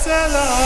السلام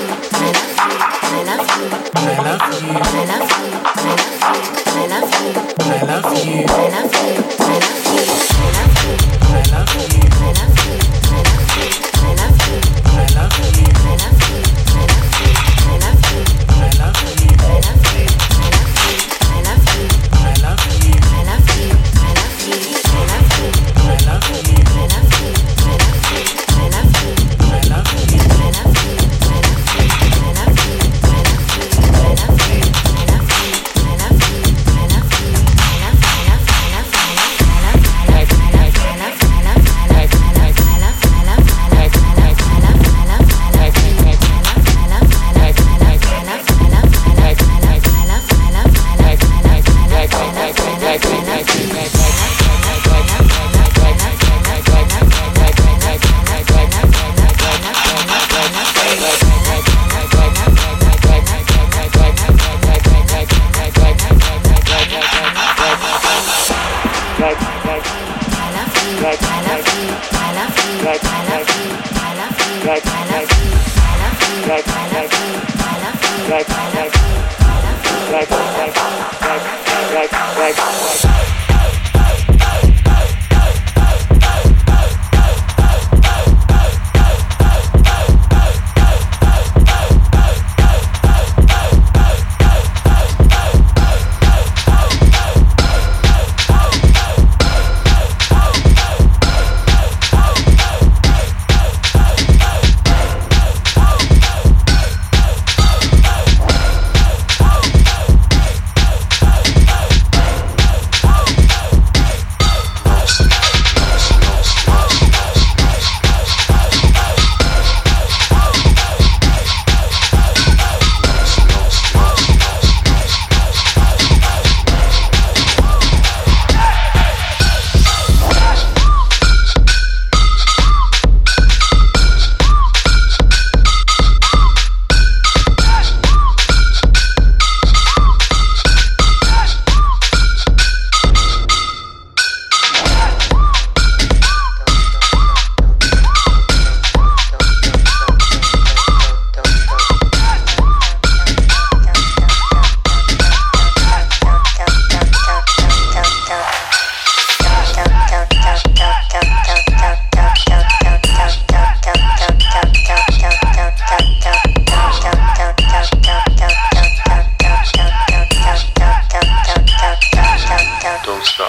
I love you.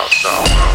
Drop,